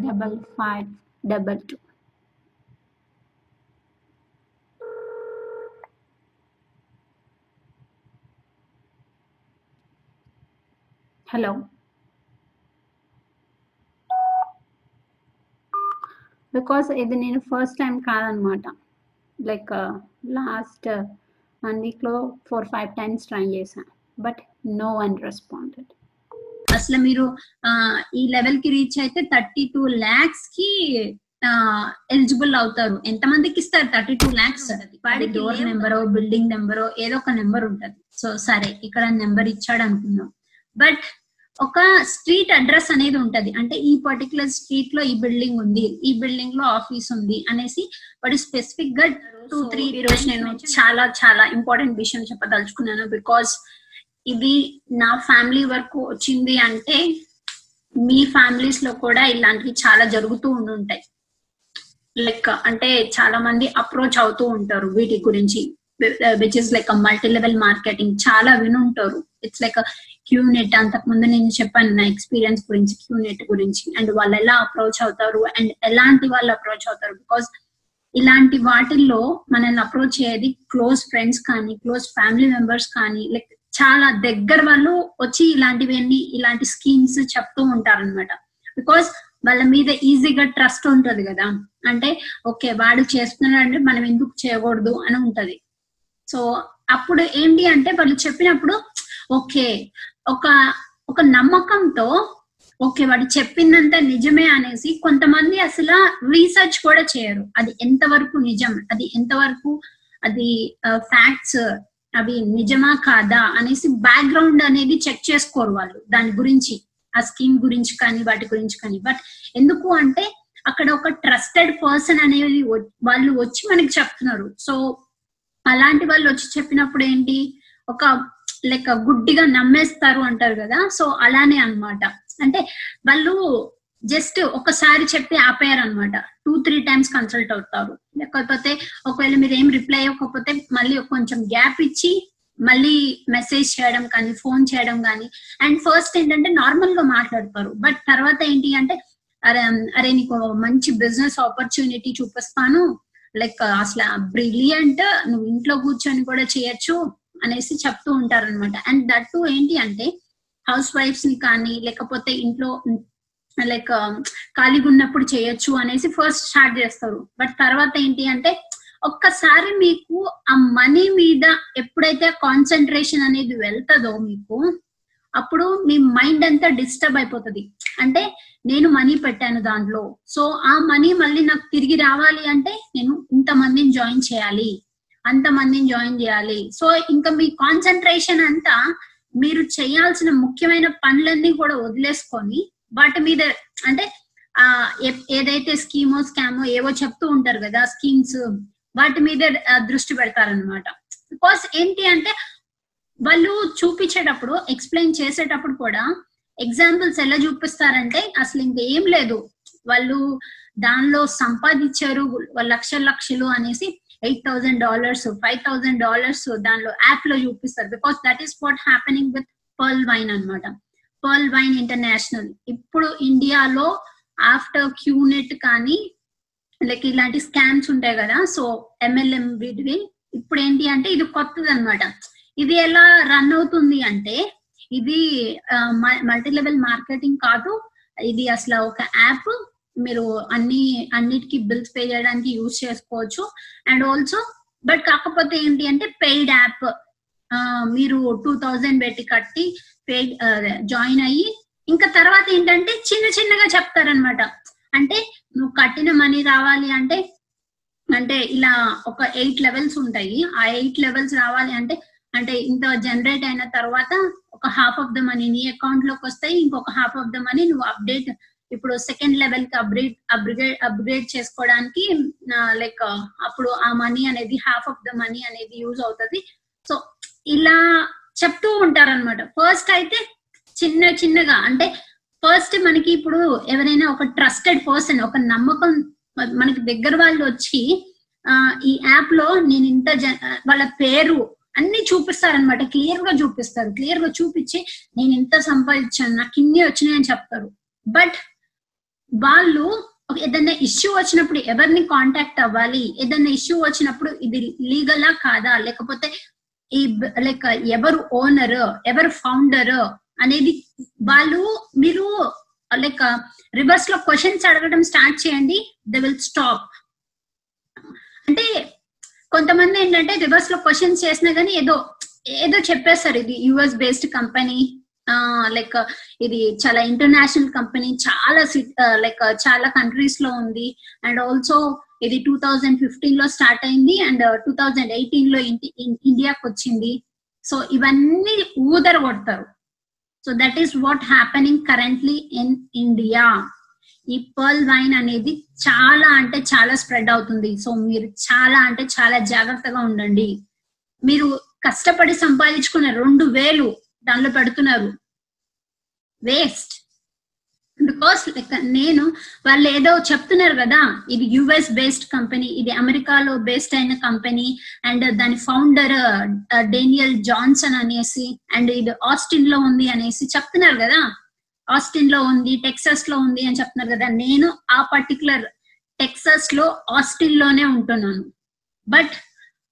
double five double two. Hello because ఇది నేను first time కాదనమాట. లైక్ లాస్ట్ వన్ వీక్లో ఫోర్ ఫైవ్ టైమ్స్ ట్రై చేశాను బట్ నో వన్ రెస్పాండెడ్ అసలు మీరు ఆ, ఈ లెవెల్కి రీచ్ అయితే థర్టీ టూ ల్యాక్స్కి ఎలిజిబుల్ అవుతారు. ఎంత మందికి ఇస్తారు? థర్టీ టూ ల్యాక్స్ వాడి డోర్ నెంబరో బిల్డింగ్ నెంబరో ఏదో ఒక నెంబర్ ఉంటది. సో సరే ఇక్కడ నెంబర్ ఇచ్చాడు అనుకుందాం. బట్ ఒక స్ట్రీట్ అడ్రస్ అనేది ఉంటది. అంటే ఈ పర్టికులర్ స్ట్రీట్లో ఈ బిల్డింగ్ ఉంది ఈ బిల్డింగ్లో ఆఫీస్ ఉంది అనేసి వాడు స్పెసిఫిక్గా టూ త్రీ రోజు నేను చాలా చాలా ఇంపార్టెంట్ విషయం చెప్పదలుచుకున్నాను. బికాస్ ఇది నా ఫ్యామిలీ వరకు వచ్చింది అంటే మీ ఫ్యామిలీస్లో కూడా ఇలాంటివి చాలా జరుగుతూ ఉండుంటాయి. లైక్ అంటే చాలా మంది అప్రోచ్ అవుతూ ఉంటారు వీటి గురించి. Which is like multi level marketing చాలా వినుంటారు. ఇట్స్ లైక్ క్యూనెట్ అంతకు ముందు నేను చెప్పాను నా ఎక్స్పీరియన్స్ గురించి క్యూనెట్ గురించి. అండ్ వాళ్ళు ఎలా అప్రోచ్ అవుతారు అండ్ ఎలాంటి వాళ్ళు అప్రోచ్ అవుతారు? బికాస్ ఇలాంటి వాటిల్లో మనల్ని అప్రోచ్ అయ్యేది క్లోజ్ ఫ్రెండ్స్ కానీ క్లోజ్ ఫ్యామిలీ మెంబర్స్ కానీ లైక్ చాలా దగ్గర వాళ్ళు వచ్చి ఇలాంటివన్నీ ఇలాంటి స్కీమ్స్ చెప్తూ ఉంటారన్నమాట. బికాస్ వాళ్ళ మీద ఈజీగా ట్రస్ట్ ఉంటది కదా. అంటే ఓకే వాడు చేస్తున్నాడంటే మనం ఎందుకు చేయకూడదు అని ఉంటది. సో అప్పుడు ఏంటి అంటే వాళ్ళు చెప్పినప్పుడు ఓకే ఒక ఒక నమ్మకంతో ఓకే వాడు చెప్పిందంతా నిజమే అనేసి కొంతమంది అసలు రీసెర్చ్ కూడా చేయరు. అది ఎంతవరకు నిజం? అది ఎంతవరకు అది ఫ్యాక్ట్స్ అవి నిజమా కాదా అనేసి బ్యాక్గ్రౌండ్ అనేది చెక్ చేసుకోరు వాళ్ళు. దాని గురించి ఆ స్కీమ్ గురించి కానీ వాటి గురించి కానీ. బట్ ఎందుకు అంటే అక్కడ ఒక ట్రస్టెడ్ పర్సన్ అనేది వాళ్ళు వచ్చి మనకి చెప్తున్నారు. సో అలాంటి వాళ్ళు వచ్చి చెప్పినప్పుడు ఏంటి? ఒక లైక్ గుడ్డిగా నమ్మేస్తారు అంటారు కదా. సో అలానే అన్నమాట. అంటే వాళ్ళు జస్ట్ ఒకసారి చెప్పి ఆపేయారు టూ త్రీ టైమ్స్ కన్సల్ట్ అవుతారు. లేకపోతే ఒకవేళ మీరు ఏం రిప్లై అవ్వకపోతే మళ్ళీ కొంచెం గ్యాప్ ఇచ్చి మళ్ళీ మెసేజ్ చేయడం కానీ ఫోన్ చేయడం కానీ. అండ్ ఫస్ట్ ఏంటంటే నార్మల్గా మాట్లాడతారు. బట్ తర్వాత ఏంటి అంటే అరే అరే నీకు మంచి బిజినెస్ ఆపర్చునిటీ చూపిస్తాను. లైక్ అసలు బ్రిలియంట్ నువ్వు ఇంట్లో కూర్చొని కూడా చేయొచ్చు అనేసి చెప్తూ ఉంటారు అనమాట అండ్ దట్ టూ ఏంటి అంటే హౌస్ వైఫ్స్ని కానీ లేకపోతే ఇంట్లో లైక్ um, ఖాళీగా ఉన్నప్పుడు చేయొచ్చు అనేసి ఫస్ట్ స్టార్ట్ చేస్తారు. బట్ తర్వాత ఏంటి అంటే ఒక్కసారి మీకు ఆ మనీ మీద ఎప్పుడైతే కాన్సన్ట్రేషన్ అనేది వెళ్తుందో మీకు అప్పుడు మీ మైండ్ అంతా డిస్టర్బ్ అయిపోతుంది. అంటే నేను మనీ పెట్టాను దాంట్లో. సో ఆ మనీ మళ్ళీ నాకు తిరిగి రావాలి అంటే నేను ఇంత మందిని జాయిన్ చేయాలి. అంత మందిని జాయిన్ చేయాలి. సో ఇంకా మీ కాన్సన్ట్రేషన్ అంతా మీరు చేయాల్సిన ముఖ్యమైన పనులన్నీ కూడా వదిలేసుకొని వాటి మీద అంటే ఆ ఏదైతే స్కీమో స్కామో ఏవో చెప్తూ ఉంటారు కదా స్కీమ్స్ వాటి మీద దృష్టి పెడతారనమాట బికాస్ ఏంటి అంటే వాళ్ళు చూపించేటప్పుడు ఎక్స్ప్లెయిన్ చేసేటప్పుడు కూడా ఎగ్జాంపుల్స్ ఎలా చూపిస్తారంటే అసలు ఇంకేం లేదు. వాళ్ళు దానిలో సంపాదించారు లక్ష లక్షలు అనేసి eight thousand dollars five thousand dollars దానిలో యాప్లో చూపిస్తారు. Because that is what happening with Pearl Vine అన్నమాట. Pearl Vine international. ఇప్పుడు ఇండియాలో ఆఫ్టర్ క్యూనెట్ కానీ లైక్ ఇలాంటి స్కామ్స్ ఉంటాయి కదా సో ఎంఎల్ఎం వీటివి. ఇప్పుడు ఏంటి అంటే ఇది కొత్తది అనమాట ఇది ఎలా రన్ అవుతుంది అంటే ఇది మల్టీ లెవెల్ మార్కెటింగ్ కాదు. ఇది అసలు ఒక యాప్. మీరు అన్ని అన్నిటికీ బిల్స్ పే చేయడానికి యూజ్ చేసుకోవచ్చు. అండ్ ఆల్సో బట్ కాకపోతే ఏంటి అంటే పెయిడ్ యాప్. మీరు టూ థౌజండ్ పెట్టి కట్టి పే జాయిన్ అయ్యి ఇంకా తర్వాత ఏంటంటే చిన్న చిన్నగా చెప్తారనమాట అంటే నువ్వు కట్టిన మనీ రావాలి అంటే అంటే ఇలా ఒక ఎయిట్ లెవెల్స్ ఉంటాయి. ఆ ఎయిట్ లెవెల్స్ రావాలి అంటే అంటే ఇంత జనరేట్ అయిన తర్వాత ఒక హాఫ్ ఆఫ్ ద మనీ నీ అకౌంట్లోకి వస్తాయి ఇంకొక హాఫ్ ఆఫ్ ద మనీ నువ్వు అప్డేట్ ఇప్పుడు సెకండ్ లెవెల్కి అప్గ్రేడ్ అప్గ్రేడ్ అప్గ్రేడ్ చేసుకోవడానికి లైక్ అప్పుడు ఆ మనీ అనేది హాఫ్ ఆఫ్ ద మనీ అనేది యూజ్ అవుతుంది. సో ఇలా చెప్తూ ఉంటారన్నమాట. ఫస్ట్ అయితే చిన్న చిన్నగా అంటే ఫస్ట్ మనకి ఇప్పుడు ఎవరైనా ఒక ట్రస్టెడ్ పర్సన్ ఒక నమ్మకం మనకి దగ్గర వాళ్ళు వచ్చి ఆ ఈ యాప్లో నేను ఇంత వాళ్ళ పేరు అన్ని చూపిస్తారనమాట క్లియర్గా చూపిస్తారు. క్లియర్గా చూపించి నేను ఇంత సంపాదించాను నాకు ఇన్ని వచ్చినాయని చెప్తారు. బట్ వాళ్ళు ఏదైనా ఇష్యూ వచ్చినప్పుడు ఎవరిని కాంటాక్ట్ అవ్వాలి? ఏదైనా ఇష్యూ వచ్చినప్పుడు ఇది లీగలా కాదా? లేకపోతే ఈ లైక్ ఎవరు ఓనర్ ఎవరు ఫౌండర్ అనేది వాళ్ళు మీరు లైక్ రివర్స్లో క్వశ్చన్స్ అడగడం స్టార్ట్ చేయండి దే విల్ స్టాప్ అంటే కొంతమంది ఏంటంటే రివర్స్లో క్వశ్చన్స్ చేసినా కానీ ఏదో ఏదో చెప్పేస్తారు ఇది యుఎస్ బేస్డ్ కంపెనీ లైక్ ఇది చాలా ఇంటర్నేషనల్ కంపెనీ చాలా లైక్ చాలా కంట్రీస్లో ఉంది. అండ్ ఆల్సో ఇది టూ థౌజండ్ ఫిఫ్టీన్లో స్టార్ట్ అయింది అండ్ టూ థౌజండ్ ఎయిటీన్లో ఇండియాకి వచ్చింది. సో ఇవన్నీ ఊదర కొడతారు. So that is what happening currently in India ఈ పర్ల్ వైన్ అనేది చాలా అంటే చాలా స్ప్రెడ్ అవుతుంది. సో మీరు చాలా అంటే చాలా జాగ్రత్తగా ఉండండి. మీరు కష్టపడి సంపాదించుకున్న రెండు వేలు దానిలో పెడుతున్నారు. వేస్ట్ బికాస్ లైక్ నేను వాళ్ళు ఏదో చెప్తున్నారు కదా ఇది యుఎస్ బేస్డ్ కంపెనీ ఇది అమెరికాలో బేస్డ్ అయిన కంపెనీ అండ్ దాని ఫౌండర్ డేనియల్ జాన్సన్ అనేసి అండ్ ఇది ఆస్టిన్లో ఉంది అనేసి చెప్తున్నారు కదా. ఆస్టిన్లో ఉంది టెక్సస్లో ఉంది అని చెప్తున్నారు కదా. నేను ఆ పర్టికులర్ టెక్సస్లో ఆస్టిన్లోనే ఉంటున్నాను. బట్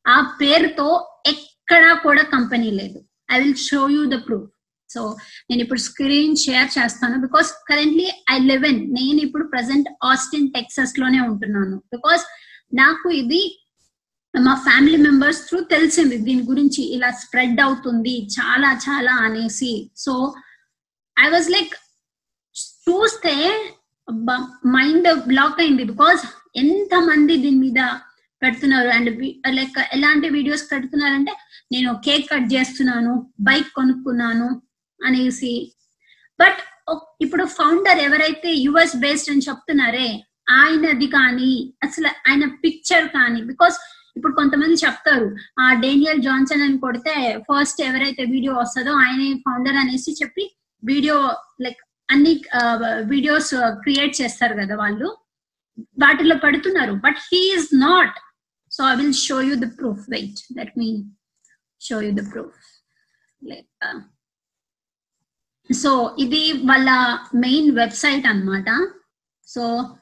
ఆ పేరుతో ఎక్కడా కూడా కంపెనీ లేదు. I will show you the proof so నేను ఇప్పుడు స్క్రీన్ షేర్ చేస్తాను. బికాస్ కరెంట్లీ ఐ లెవెన్ నేను ఇప్పుడు ప్రజెంట్ ఆస్టిన్ టెక్సస్లోనే ఉంటున్నాను. బికాస్ నాకు ఇది మా ఫ్యామిలీ మెంబర్స్ త్రూ తెలిసింది దీని గురించి ఇలా స్ప్రెడ్ అవుతుంది చాలా చాలా అనేసి. సో ఐ వాజ్ లైక్ చూస్తే మైండ్ బ్లాక్ అయింది. బికాస్ ఎంత మంది దీని మీద పెడుతున్నారు? అండ్ లైక్ ఎలాంటి వీడియోస్ పెడుతున్నారంటే నేను కేక్ కట్ చేస్తున్నాను బైక్ కొనుక్కున్నాను అనేసి. బట్ ఇప్పుడు ఫౌండర్ ఎవరైతే యుఎస్ బేస్డ్ అని చెప్తున్నారే ఆయనది కానీ అసలు ఆయన పిక్చర్ కానీ బికాస్ ఇప్పుడు కొంతమంది చెప్తారు ఆ డేనియల్ జాన్సన్ అని కొడితే ఫస్ట్ ఎవరైతే వీడియో వస్తుందో ఆయనే ఫౌండర్ అనేసి చెప్పి వీడియో లైక్ అన్ని వీడియోస్ క్రియేట్ చేస్తారు కదా వాళ్ళు. వాటిలో పెడుతున్నారు. But he is not. So I will show you the proof. Wait. Let me show you the proof. Like so ఇది వాళ్ళ మెయిన్ వెబ్సైట్ అనమాట సో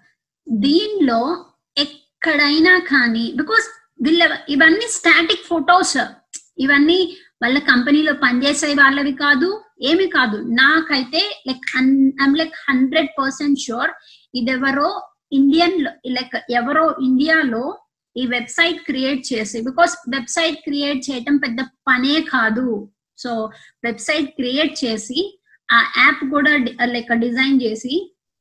దీనిలో ఎక్కడైనా కానీ బికాస్ వీళ్ళ ఇవన్నీ స్టాటిక్ ఫొటోస్ ఇవన్నీ వాళ్ళ కంపెనీలో పనిచేసే వాళ్ళవి కాదు ఏమి కాదు. నాకైతే like I'm like hundred percent sure ఇదెవరో Indian like ఎవరో ఇండియాలో ఈ వెబ్సైట్ క్రియేట్ చేసి బికాస్ వెబ్సైట్ క్రియేట్ చేయటం పెద్ద పనే కాదు. సో వెబ్సైట్ క్రియేట్ చేసి ఆ యాప్ కూడా లైక్ డిజైన్ చేసి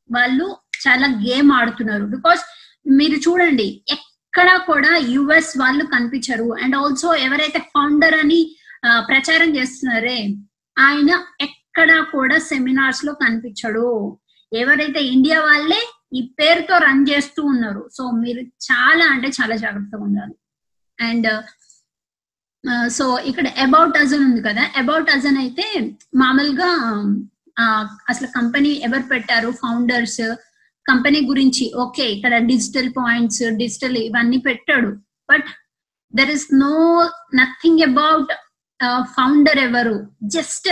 వాళ్ళు చాలా గేమ్ ఆడుతున్నారు. బికాస్ మీరు చూడండి ఎక్కడ కూడా యుఎస్ వాళ్ళు కనిపించరు. అండ్ ఆల్సో ఎవరైతే ఫౌండర్ అని ప్రచారం చేస్తున్నారే ఆయన ఎక్కడ కూడా సెమినార్స్లో కనిపించడు. ఎవరైతే ఇండియా వాళ్ళే ఈ పేరుతో రన్ చేస్తూ ఉన్నారు. సో మీరు చాలా అంటే చాలా జాగ్రత్తగా ఉండాలి. అండ్ సో ఇక్కడ అబౌట్ అజన్ ఉంది కదా. అబౌట్ అజన్ అయితే మామూలుగా అసలు కంపెనీ ఎవరు పెట్టారు? ఫౌండర్స్ కంపెనీ గురించి ఓకే ఇక్కడ డిజిటల్ పాయింట్స్ డిజిటల్ ఇవన్నీ పెట్టాడు. But there is no nothing about founder ఎవరు? జస్ట్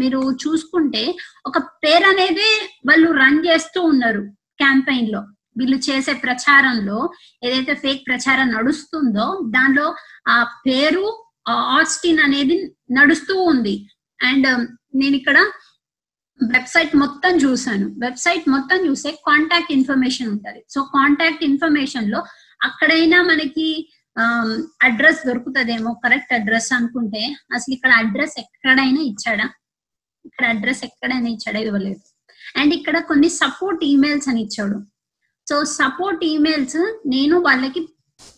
మీరు చూసుకుంటే ఒక పేరు అనేది వాళ్ళు రన్ చేస్తూ ఉన్నారు క్యాంపెయిన్లో. వీళ్ళు చేసే ప్రచారంలో ఏదైతే ఫేక్ ప్రచారం నడుస్తుందో దానిలో ఆ పేరు ఆస్టిన్ అనేది నడుస్తూ ఉంది. అండ్ um, నేను ఇక్కడ వెబ్సైట్ మొత్తం చూసాను వెబ్సైట్ మొత్తం చూసే కాంటాక్ట్ ఇన్ఫర్మేషన్ ఉంటుంది. సో కాంటాక్ట్ ఇన్ఫర్మేషన్లో అక్కడైనా మనకి um, అడ్రస్ దొరుకుతుందేమో కరెక్ట్ అడ్రస్ అనుకుంటే అసలు ఇక్కడ అడ్రస్ ఎక్కడైనా ఇచ్చాడా? ఇక్కడ అడ్రస్ ఎక్కడైనా ఇచ్చాడా? ఇవ్వలేదు. అండ్ ఇక్కడ కొన్ని సపోర్ట్ ఈమెయిల్స్ అని ఇచ్చాడు. సో సపోర్ట్ ఈమెయిల్స్ నేను వాళ్ళకి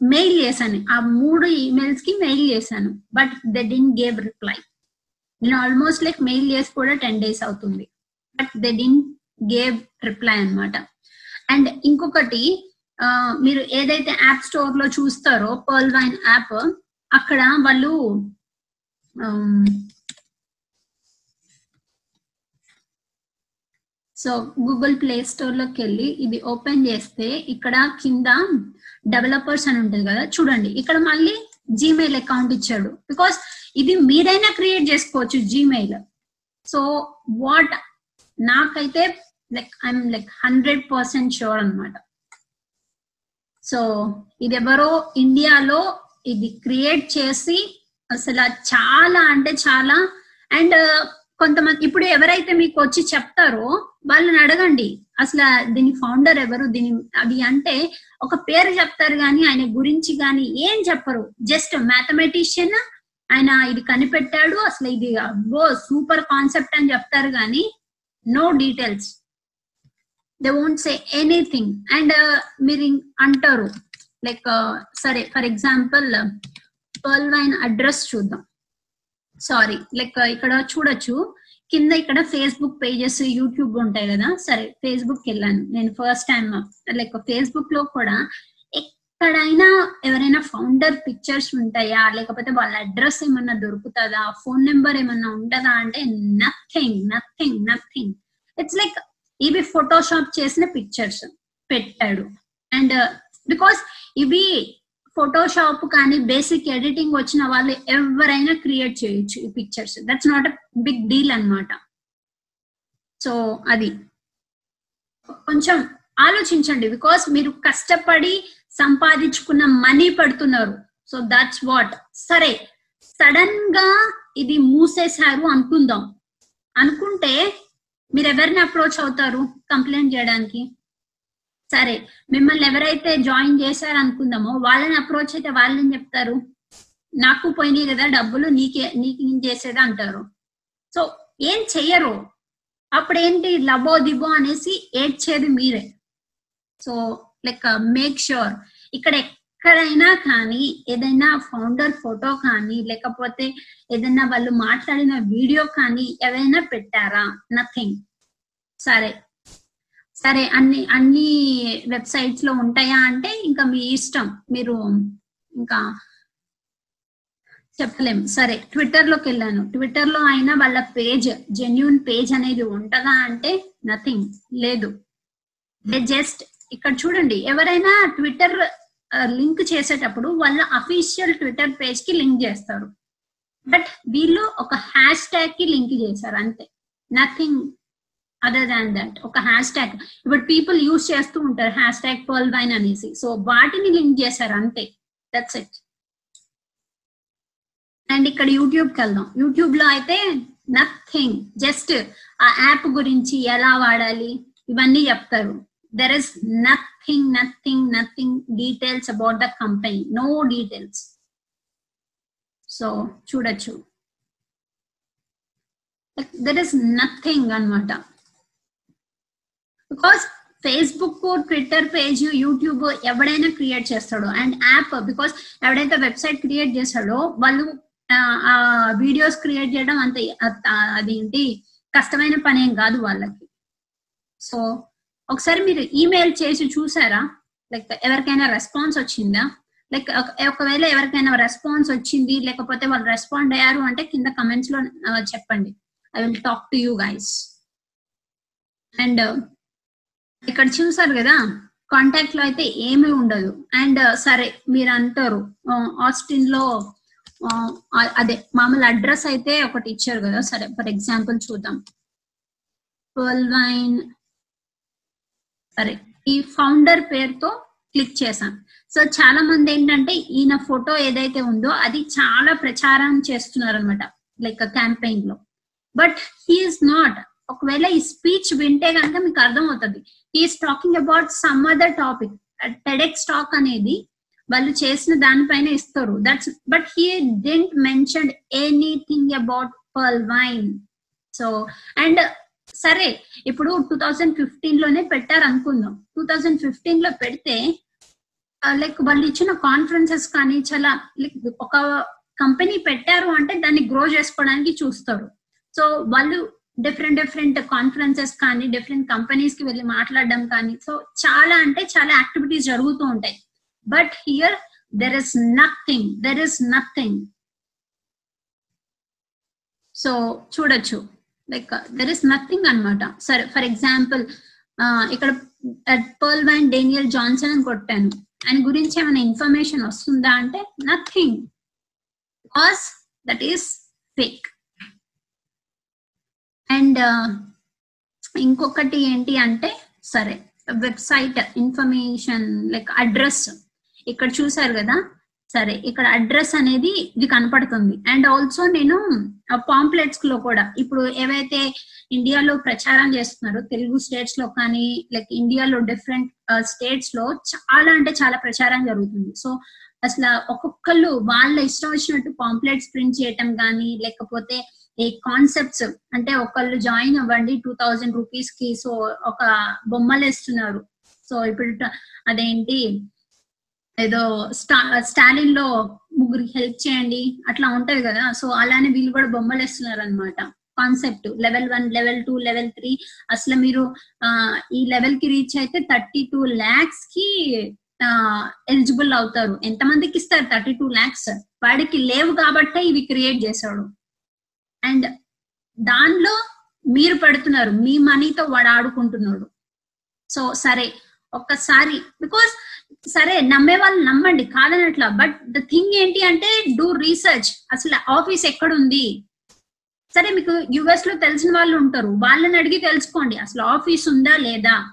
మెయిల్ చేశాను. ఆ మూడు ఈమెయిల్స్కి మెయిల్ చేశాను but they didn't gave reply నేను ఆల్మోస్ట్ లైక్ మెయిల్ చేసి కూడా టెన్ డేస్ అవుతుంది but they didn't gave reply అనమాట అండ్ ఇంకొకటి మీరు ఏదైతే యాప్ స్టోర్లో చూస్తారో పర్ల్ వైన్ యాప్ అక్కడ వాళ్ళు um, సో గూగుల్ ప్లే స్టోర్లోకి వెళ్ళి ఇది ఓపెన్ చేస్తే ఇక్కడ కింద డెవలపర్స్ అని ఉంటుంది కదా చూడండి. ఇక్కడ మళ్ళీ జీమెయిల్ అకౌంట్ ఇచ్చాడు. బికాస్ ఇది మీరైనా క్రియేట్ చేసుకోవచ్చు జీమెయిల్ సో వాట్ నాకైతే like I'm like hundred percent sure అనమాట సో ఇది ఎవరో ఇండియాలో ఇది క్రియేట్ చేసి అసలు చాలా అంటే చాలా అండ్ కొంతమంది ఇప్పుడు ఎవరైతే మీకు వచ్చి చెప్తారో వాళ్ళని అడగండి. అసలు దీని ఫౌండర్ ఎవరు? దీని అది అంటే ఒక పేరు చెప్తారు కానీ ఆయన గురించి కానీ ఏం చెప్పరు. జస్ట్ మ్యాథమెటిషియన్ ఆయన ఇది కనిపెట్టాడు. అసలు ఇది అబ్బో సూపర్ కాన్సెప్ట్ అని చెప్తారు కానీ no details they won't say anything and మీరు అంటారు. లైక్ uh, సరే for example Pearl Vine address చూద్దాం. సారీ లైక్ uh, ఇక్కడ చూడొచ్చు. కింద ఇక్కడ ఫేస్బుక్ పేజెస్ యూట్యూబ్ ఉంటాయి కదా. సరే ఫేస్బుక్ వెళ్ళాను నేను ఫస్ట్ టైం లైక్ ఫేస్బుక్లో కూడా ఎక్కడైనా ఎవరైనా ఫౌండర్ పిక్చర్స్ ఉంటాయా? లేకపోతే వాళ్ళ అడ్రస్ ఏమన్నా దొరుకుతుందా? ఫోన్ నెంబర్ ఏమన్నా ఉంటుందా అంటే nothing nothing nothing it's like ఇవి ఫోటోషాప్ చేసిన పిక్చర్స్ పెట్టాడు. అండ్ బికాస్ uh, ఇవి ఫోటోషాప్ కానీ బేసిక్ ఎడిటింగ్ వచ్చిన వాళ్ళు ఎవరైనా క్రియేట్ చేయొచ్చు ఈ pictures that's not a big deal అన్నమాట. సో అది. కొంచెం ఆలోచించండి బికాస్ మీరు కష్టపడి సంపాదించుకున్న మనీ పడుతున్నారు. సో దట్స్ వాట్ సరే సడన్గా ఇది మూసేశారు అనుకుందాం. అనుకుంటే మీరు ఎవరిని అప్రోచ్ అవుతారు? కంప్లైంట్ చేయడానికి? సరే మిమ్మల్ని ఎవరైతే జాయిన్ చేశారు అనుకుందామో వాళ్ళని అప్రోచ్ అయితే వాళ్ళని చెప్తారు? నాకు పోయినాయి కదా డబ్బులు నీకే నీకు నేను చేసేది అంటారు. సో ఏం చెయ్యరు? అప్పుడు ఏంటి లబో దిబో అనేసి ఏడ్చేది మీరే. So like make sure. ఇక్కడ ఎక్కడైనా కానీ ఏదైనా ఫౌండర్ ఫోటో కానీ లేకపోతే ఏదైనా వాళ్ళు మాట్లాడిన వీడియో కానీ ఏదైనా పెట్టారా? నథింగ్. సరే సరే అన్ని అన్ని వెబ్సైట్స్లో ఉంటాయా అంటే ఇంకా మీ ఇష్టం. మీరు ఇంకా చెప్పలేము. సరే ట్విట్టర్లోకి వెళ్ళాను. ట్విట్టర్లో అయినా వాళ్ళ పేజ్ జెన్యున్ పేజ్ అనేది ఉంటదా అంటే నథింగ్ లేదు. దే జస్ట్ ఇక్కడ చూడండి ఎవరైనా ట్విట్టర్ లింక్ చేసేటప్పుడు వాళ్ళ అఫీషియల్ ట్విట్టర్ పేజ్కి లింక్ చేస్తారు. బట్ వీళ్ళు ఒక హ్యాష్ ట్యాగ్కి లింక్ చేశారు అంతే. నథింగ్ అదర్ దాన్ దట్ ఒక హ్యాష్ ట్యాగ్ ఇప్పుడు పీపుల్ యూస్ చేస్తూ ఉంటారు. హ్యాష్ ట్యాగ్ పర్ల్ వైన్ అనేసి. సో వాటిని లింక్ చేశారు. అంతే. దట్స్ ఇట్ అండ్ ఇక్కడ యూట్యూబ్కి వెళ్దాం. యూట్యూబ్లో అయితే నథింగ్ జస్ట్ ఆ యాప్ గురించి ఎలా వాడాలి? ఇవన్నీ చెప్తారు. There is nothing nothing nothing details about the company no details so చూడొచ్చు. దెర్ ఇస్ నథింగ్ అన్నమాట. Because Facebook Twitter page YouTube ఎవడైనా క్రియేట్ చేస్తాడు. అండ్ యాప్ బికాస్ ఎవడైతే వెబ్సైట్ క్రియేట్ చేస్తాడో వాళ్ళు ఆ వీడియోస్ క్రియేట్ చేయడం అంత అదేంటి కష్టమైన పని ఏం కాదు వాళ్ళకి. సో ఒకసారి మీరు ఈమెయిల్ చేసి చూసారా? లైక్ ఎవరికైనా రెస్పాన్స్ వచ్చిందా? లైక్ ఒకవేళ ఎవరికైనా రెస్పాన్స్ వచ్చింది లేకపోతే వాళ్ళు రెస్పాండ్ అయ్యారు అంటే కింద కమెంట్స్లో చెప్పండి. I will talk to you guys and ఇక్కడ చూసారు కదా కాంటాక్ట్లో అయితే ఏమీ ఉండదు. అండ్ uh, సరే మీరు అంటారు uh, ఆస్టిన్లో uh, అదే మామూలు అడ్రస్ అయితే ఒకటి ఇచ్చారు కదా సరే ఫర్ ఎగ్జాంపుల్ చూద్దాం. వైన్ సరే ఈ ఫౌండర్ పేరుతో క్లిక్ చేశాం సో చాలా మంది ఏంటంటే ఈయన ఫోటో ఏదైతే ఉందో అది చాలా ప్రచారం చేస్తున్నారు అనమాట లైక్ క్యాంపెయిన్లో బట్ హీఈస్ నాట్ ఒకవేళ ఈ స్పీచ్ వింటే కనుక మీకు అర్థం అవుతుంది is talking about some other topic TEDx talk అనేది వాళ్ళు చేసిన దానిపైన ఇస్తారు. That's but he didn't mention anything about Pearl Vine so and సరే ఇప్పుడు టూ థౌజండ్ ఫిఫ్టీన్లోనే పెట్టారు అనుకుందాం టూ థౌజండ్ ఫిఫ్టీన్లో పెడితే uh, లైక్ వాళ్ళు ఇచ్చిన కాన్ఫరెన్సెస్ కానీ చాలా లైక్ ఒక కంపెనీ పెట్టారు అంటే దాన్ని గ్రో చేసుకోవడానికి చూస్తారు. సో వాళ్ళు డిఫరెంట్ డిఫరెంట్ కాన్ఫరెన్సెస్ కానీ డిఫరెంట్ కంపెనీస్కి వెళ్ళి మాట్లాడడం కానీ. సో చాలా అంటే చాలా యాక్టివిటీస్ జరుగుతూ ఉంటాయి. But here there is nothing there is nothing so చూడొచ్చు. లైక్ దెర్ ఇస్ నథింగ్ అనమాట సరే ఫర్ ఎగ్జాంపుల్ ఇక్కడ పర్ల్ వైన్ డేనియల్ జాన్సన్ అని కొట్టాను. ఆయన గురించి ఏమైనా ఇన్ఫర్మేషన్ వస్తుందా అంటే nothing because that is fake and uh, ఇంకొకటి ఏంటి అంటే సరే వెబ్సైట్ ఇన్ఫర్మేషన్ లైక్ అడ్రస్. ఇక్కడ చూసారు కదా? సరే ఇక్కడ అడ్రస్ అనేది ఇది కనపడుతుంది. అండ్ ఆల్సో నేను పాంప్లెట్స్లో కూడా ఇప్పుడు ఏవైతే ఇండియాలో ప్రచారం చేస్తున్నారో తెలుగు స్టేట్స్లో కానీ లైక్ ఇండియాలో డిఫరెంట్ స్టేట్స్లో చాలా అంటే చాలా ప్రచారం జరుగుతుంది. సో అసలు ఒక్కొక్కళ్ళు వాళ్ళ ఇష్టం వచ్చినట్టు పాంప్లెట్స్ ప్రింట్ చేయటం కానీ లేకపోతే ఈ కాన్సెప్ట్స్ అంటే ఒకళ్ళు జాయిన్ అవ్వండి టూ థౌజండ్ రూపీస్కి సో ఒక బొమ్మలు వేస్తున్నారు సో ఇప్పుడు అదేంటి ఏదో స్టా స్టాలిన్లో ముగ్గురికి హెల్ప్ చేయండి అట్లా ఉంటాయి కదా. సో అలానే వీళ్ళు కూడా బొమ్మలు వేస్తున్నారు అనమాట concept level one level two level three అసలు మీరు ఈ లెవెల్కి రీచ్ అయితే థర్టీ టూ ల్యాక్స్కి ఎలిజిబుల్ అవుతారు. ఎంత మందికి ఇస్తారు? థర్టీ టూ ల్యాక్స్ వాడికి లేవు కాబట్టే ఇవి క్రియేట్ చేశాడు. దానిలో మీరు పెడుతున్నారు. మీ మనీతో వాడు ఆడుకుంటున్నాడు. సో సరే. ఒక్కసారి బికాస్ సరే నమ్మే వాళ్ళు నమ్మండి కాదనట్లా. బట్ ద థింగ్ ఏంటి అంటే డూ రీసెర్చ్ అసలు ఆఫీస్ ఎక్కడుంది? సరే మీకు యుఎస్లో తెలిసిన వాళ్ళు ఉంటారు. వాళ్ళని అడిగి తెలుసుకోండి. అసలు ఆఫీస్ ఉందా లేదా?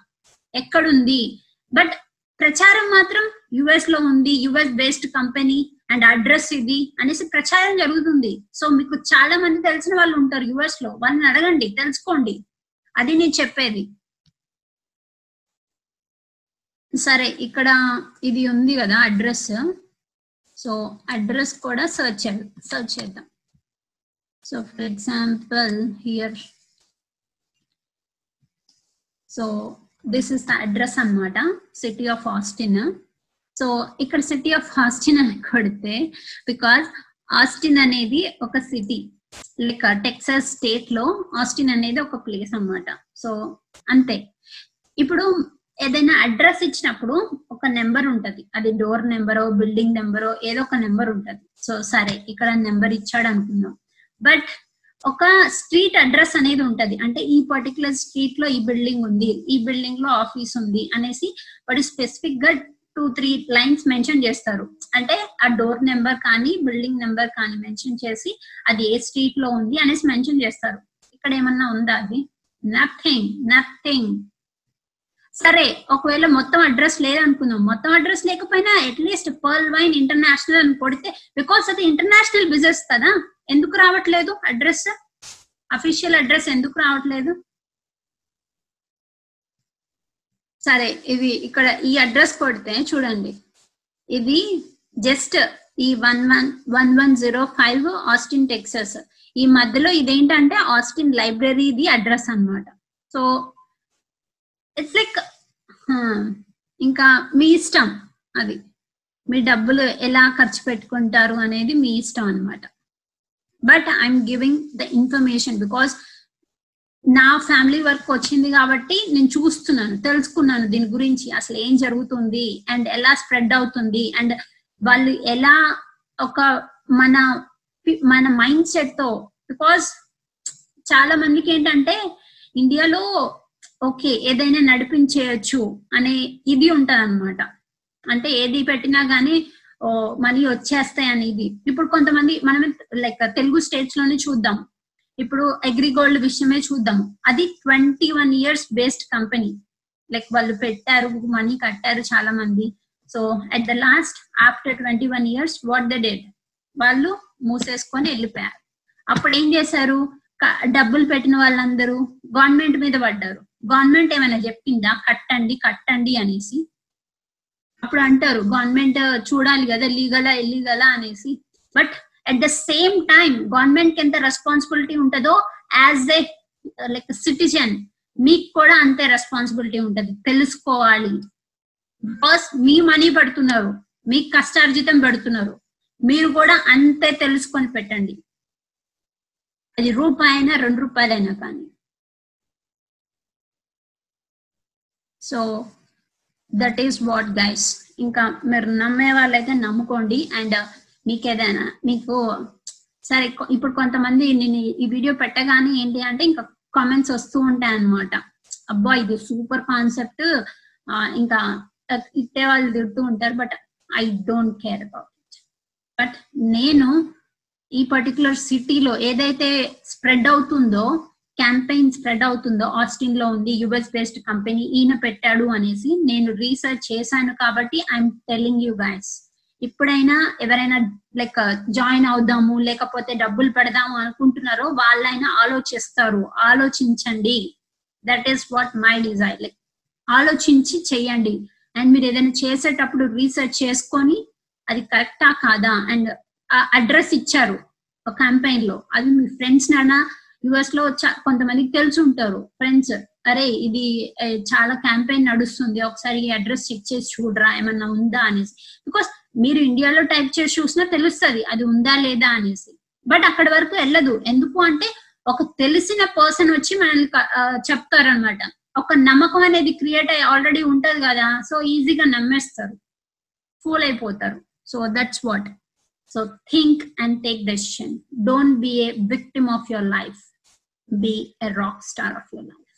ఎక్కడుంది? బట్ ప్రచారం మాత్రం యుఎస్లో ఉంది. US based company and address ఇది అనేసి ప్రచారం జరుగుతుంది. సో మీకు చాలా మంది తెలిసిన వాళ్ళు ఉంటారు యుఎస్లో. వాళ్ళని అడగండి తెలుసుకోండి. అది నేను చెప్పేది. సరే ఇక్కడ ఇది ఉంది కదా అడ్రస్. సో అడ్రస్ కూడా సర్చ్ సర్చ్ చేద్దాం. So for example here so this is the address అన్నమాట సిటీ ఆఫ్ ఆస్టిన్ సో ఇక్కడ సిటీ ఆఫ్ ఆస్టిన్ అని కొడితే బికాస్ ఆస్టిన్ అనేది ఒక సిటీ లైక్ టెక్సాస్ స్టేట్లో ఆస్టిన్ అనేది ఒక ప్లేస్ అన్నమాట. సో అంతే. ఇప్పుడు ఏదైనా అడ్రస్ ఇచ్చినప్పుడు ఒక నెంబర్ ఉంటది. అది డోర్ నెంబరో బిల్డింగ్ నెంబరో ఏదో ఒక నెంబర్ ఉంటది. సో సరే ఇక్కడ నెంబర్ ఇచ్చాడు అనుకుందాం. బట్ ఒక స్ట్రీట్ అడ్రస్ అనేది ఉంటది. అంటే ఈ పర్టికులర్ స్ట్రీట్లో ఈ బిల్డింగ్ ఉంది ఈ బిల్డింగ్లో ఆఫీస్ ఉంది అనేసి వాడు స్పెసిఫిక్గా టూ త్రీ లైన్స్ మెన్షన్ చేస్తారు. అంటే ఆ డోర్ నెంబర్ కానీ బిల్డింగ్ నెంబర్ కానీ మెన్షన్ చేసి అది ఏ స్ట్రీట్లో ఉంది అనేసి మెన్షన్ చేస్తారు. ఇక్కడ ఏమన్నా ఉందా అది? నథింగ్ నథింగ్ సరే ఒకవేళ మొత్తం అడ్రస్ లేదనుకుందాం. మొత్తం అడ్రస్ లేకపోయినా అట్లీస్ట్ పర్ల్ వైన్ ఇంటర్నేషనల్ అని కొడితే బికాస్ అది ఇంటర్నేషనల్ బిజినెస్ కదా ఎందుకు రావట్లేదు అడ్రస్? అఫీషియల్ అడ్రస్ ఎందుకు రావట్లేదు? సరే ఇది ఇక్కడ ఈ అడ్రస్ కొడితే చూడండి. ఇది జస్ట్ ఈ one one one one zero five Austin Texas. ఈ మధ్యలో ఇదేంటంటే ఆస్టిన్ లైబ్రరీది అడ్రస్ అన్నమాట. సో ఇట్స్ లైక్ ఇంకా మీ ఇష్టం అది. మీ డబ్బులు ఎలా ఖర్చు పెట్టుకుంటారు అనేది మీ ఇష్టం అన్నమాట. But I'm giving the information because నా ఫ్యామిలీ వర్క్ వచ్చింది కాబట్టి నేను చూస్తున్నాను తెలుసుకున్నాను దీని గురించి అసలు ఏం జరుగుతుంది అండ్ ఎలా స్ప్రెడ్ అవుతుంది అండ్ వాళ్ళు ఎలా ఒక మన మన మైండ్ సెట్తో బికాస్ చాలా మందికి ఏంటంటే ఇండియాలో ఓకే ఏదైనా నడిపించేయచ్చు అనే ఇది ఉంటది అనమాట అంటే ఏది పెట్టినా గానీ మనీ వచ్చేస్తాయి అనేది ఇప్పుడు కొంతమంది మనం లైక్ తెలుగు స్టేట్స్లోనే చూద్దాం. ఇప్పుడు అగ్రిగోల్డ్ విషయమే చూద్దాం అది twenty one years based company like వాళ్ళు పెట్టారు మనీ కట్టారు చాలా మంది so at the last after twenty one years what the date వాళ్ళు మూసేసుకొని వెళ్ళిపోయారు. అప్పుడు ఏం చేశారు? డబ్బులు పెట్టిన వాళ్ళందరూ గవర్నమెంట్ మీద పడ్డారు. గవర్నమెంట్ ఏమైనా చెప్పిందా? కట్టండి కట్టండి అనేసి. అప్పుడు అంటారు గవర్నమెంట్ చూడాలి కదా లీగలా ఇల్లీగలా అనేసి. But at the same time గవర్నమెంట్కి ఎంత రెస్పాన్సిబిలిటీ ఉంటుందో యాజ్ ఏ లైక్ సిటిజన్ మీకు కూడా అంతే రెస్పాన్సిబిలిటీ ఉంటది. తెలుసుకోవాలి. బికాస్ మీ మనీ పెడుతున్నారు మీకు కష్టార్జితం పెడుతున్నారు మీరు కూడా అంతే తెలుసుకొని పెట్టండి. అది రూపాయైనా రెండు రూపాయలైనా కానీ. So that is what guys ఇంకా మీరు నమ్మే వాళ్ళైతే నమ్ముకోండి. అండ్ మీకు ఏదైనా మీకు సరే ఇప్పుడు కొంతమంది నేను ఈ వీడియో పెట్టగానే ఏంటి అంటే ఇంకా కామెంట్స్ వస్తూ ఉంటాయి అనమాట అబ్బా ఇది సూపర్ కాన్సెప్ట్ ఇంకా ఇట్టే వాళ్ళు తిడుతూ ఉంటారు but I don't care about it but నేను ఈ పర్టికులర్ సిటీలో ఏదైతే స్ప్రెడ్ అవుతుందో క్యాంపెయిన్ స్ప్రెడ్ అవుతుందో ఆస్టిన్లో ఉంది యుఎస్ బేస్డ్ కంపెనీ ఈయన పెట్టాడు అనేసి నేను రీసెర్చ్ చేశాను కాబట్టి ఐఎమ్ టెల్లింగ్ యూ గైస్ ఇప్పుడైనా ఎవరైనా లైక్ జాయిన్ అవుదాము లేకపోతే డబ్బులు పెడదాము అనుకుంటున్నారో వాళ్ళైనా ఆలోచిస్తారు. ఆలోచించండి. That is what my desire like ఆలోచించి చెయ్యండి. అండ్ మీరు ఏదైనా చేసేటప్పుడు రీసెర్చ్ చేసుకొని అది కరెక్టా కాదా? అండ్ అడ్రస్ ఇచ్చారు క్యాంపెయిన్లో. అది మీ ఫ్రెండ్స్ నానా యుఎస్లో కొంతమందికి తెలిసి ఉంటారు ఫ్రెండ్స్ అరే ఇది చాలా క్యాంపెయిన్ నడుస్తుంది. ఒకసారి ఈ అడ్రస్ చెక్ చేసి చూడరా? ఏమన్నా ఉందా? అనేసి. బికాస్ మీరు ఇండియాలో టైప్ చేసి చూసినా తెలుస్తుంది అది ఉందా లేదా అనేసి. బట్ అక్కడ వరకు వెళ్ళదు. ఎందుకు అంటే ఒక తెలిసిన పర్సన్ వచ్చి మనల్ని చెప్తారనమాట చెప్తారన్నమాట. ఒక నమ్మకం అనేది క్రియేట్ అయ్యి ఆల్రెడీ ఉంటది కదా సో ఈజీగా నమ్మేస్తారు. ఫూల్ అయిపోతారు. So that's what. So think and take decision. Don't be a victim of your life. Be a rock star of your life.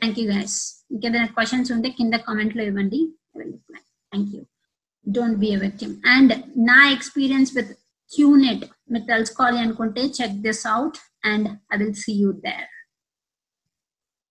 Thank you guys ఇంకేదైనా క్వశ్చన్స్ ఉంటే కింద కామెంట్లో ఇవ్వండి. Thank you don't be a victim. And my experience with qnit Metal's scully and kunte check this out and i will see you there.